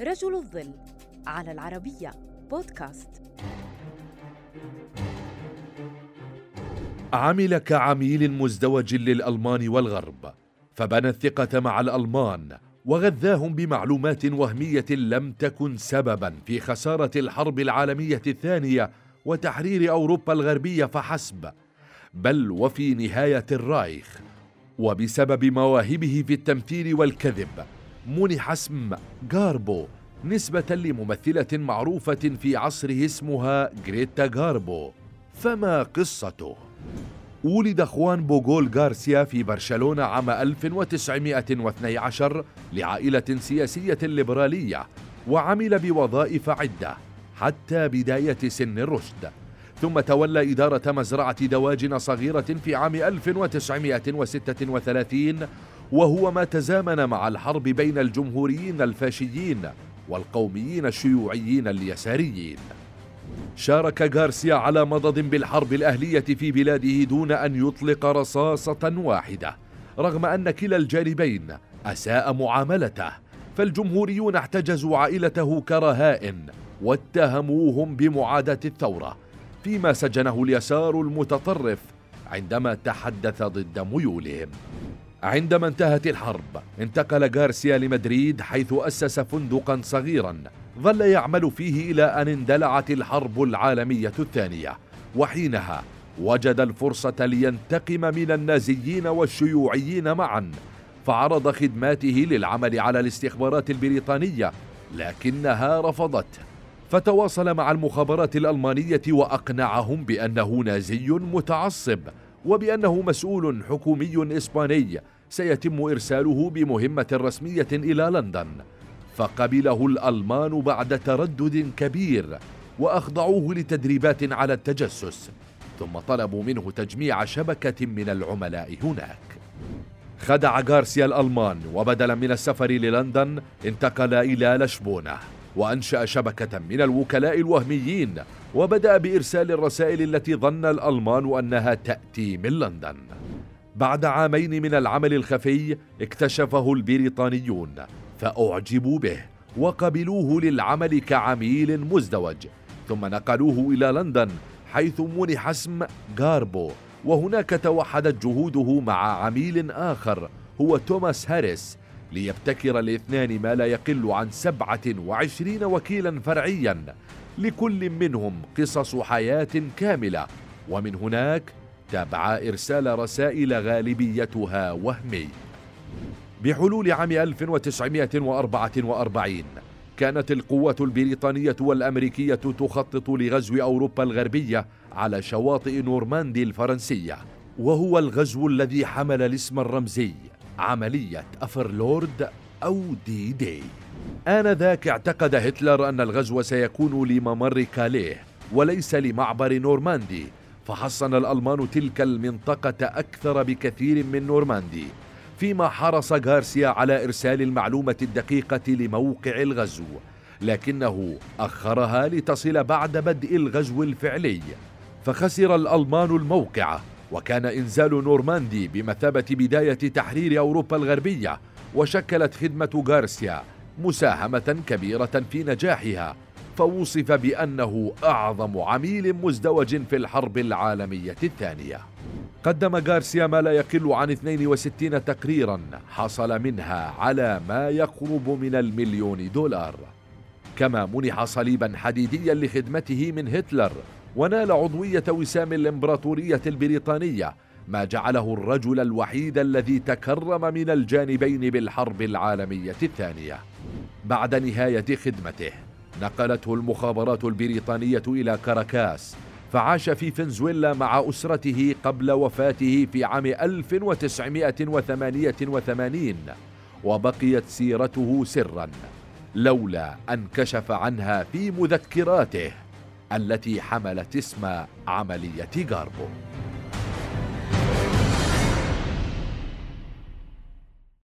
رجل الظل على العربية بودكاست. عمل كعميل مزدوج للألمان والغرب فبنى الثقة مع الألمان وغذاهم بمعلومات وهمية لم تكن سببا في خسارة الحرب العالمية الثانية وتحرير أوروبا الغربية فحسب بل وفي نهاية الرايخ. وبسبب مواهبه في التمثيل والكذب منح اسم جاربو نسبة لممثلة معروفة في عصره اسمها غريتا جاربو فما قصته؟ ولد خوان بوغول غارسيا في برشلونة عام 1912 لعائلة سياسية ليبرالية وعمل بوظائف عدة حتى بداية سن الرشد. ثم تولى إدارة مزرعة دواجن صغيرة في عام 1936 وهو ما تزامن مع الحرب بين الجمهوريين الفاشيين. والقوميين الشيوعيين اليساريين. شارك غارسيا على مضض بالحرب الأهلية في بلاده دون أن يطلق رصاصة واحدة رغم أن كلا الجانبين أساء معاملته. فالجمهوريون احتجزوا عائلته كرهائن واتهموهم بمعاداة الثورة فيما سجنه اليسار المتطرف عندما تحدث ضد ميولهم. عندما انتهت الحرب انتقل غارسيا لمدريد حيث أسس فندقا صغيرا ظل يعمل فيه إلى أن اندلعت الحرب العالمية الثانية. وحينها وجد الفرصة لينتقم من النازيين والشيوعيين معا فعرض خدماته للعمل على الاستخبارات البريطانية لكنها رفضته فتواصل مع المخابرات الألمانية وأقنعهم بأنه نازي متعصب. وبأنه مسؤول حكومي إسباني سيتم إرساله بمهمة رسمية إلى لندن. فقبله الألمان بعد تردد كبير وأخضعوه لتدريبات على التجسس. ثم طلبوا منه تجميع شبكة من العملاء هناك. خدع غارسيا الألمان وبدلا من السفر للندن انتقل إلى لشبونة وأنشأ شبكة من الوكلاء الوهميين وبدأ بإرسال الرسائل التي ظن الألمان أنها تأتي من لندن. بعد عامين من العمل الخفي اكتشفه البريطانيون فأعجبوا به وقبلوه للعمل كعميل مزدوج ثم نقلوه إلى لندن حيث منح اسم غاربو وهناك توحدت جهوده مع عميل آخر هو توماس هاريس ليبتكر الاثنان ما لا يقل عن سبعة وعشرين وكيلا فرعيا لكل منهم قصص حياة كاملة. ومن هناك تابع إرسال رسائل غالبيتها وهمي. بحلول عام 1944 كانت القوات البريطانية والأمريكية تخطط لغزو أوروبا الغربية على شواطئ نورماندي الفرنسية وهو الغزو الذي حمل الاسم الرمزي. عملية أفرلورد أو D-Day. آنذاك اعتقد هتلر أن الغزو سيكون لممر كاليه وليس لمعبر نورماندي فحصن الألمان تلك المنطقة أكثر بكثير من نورماندي فيما حرص غارسيا على إرسال المعلومة الدقيقة لموقع الغزو لكنه أخرها لتصل بعد بدء الغزو الفعلي فخسر الألمان الموقع. وكان إنزال نورماندي بمثابة بداية تحرير أوروبا الغربية وشكلت خدمة غارسيا مساهمة كبيرة في نجاحها فوصف بأنه أعظم عميل مزدوج في الحرب العالمية الثانية. قدم غارسيا ما لا يقل عن 62 تقريرا حصل منها على ما يقرب من المليون دولار. كما منح صليبا حديديا لخدمته من هتلر ونال عضوية وسام الإمبراطورية البريطانية ما جعله الرجل الوحيد الذي تكرم من الجانبين بالحرب العالمية الثانية. بعد نهاية خدمته نقلته المخابرات البريطانية إلى كاراكاس فعاش في فنزويلا مع أسرته قبل وفاته في عام 1988 وبقيت سيرته سرا لولا أن كشف عنها في مذكراته. التي حملت اسم عملية غاربو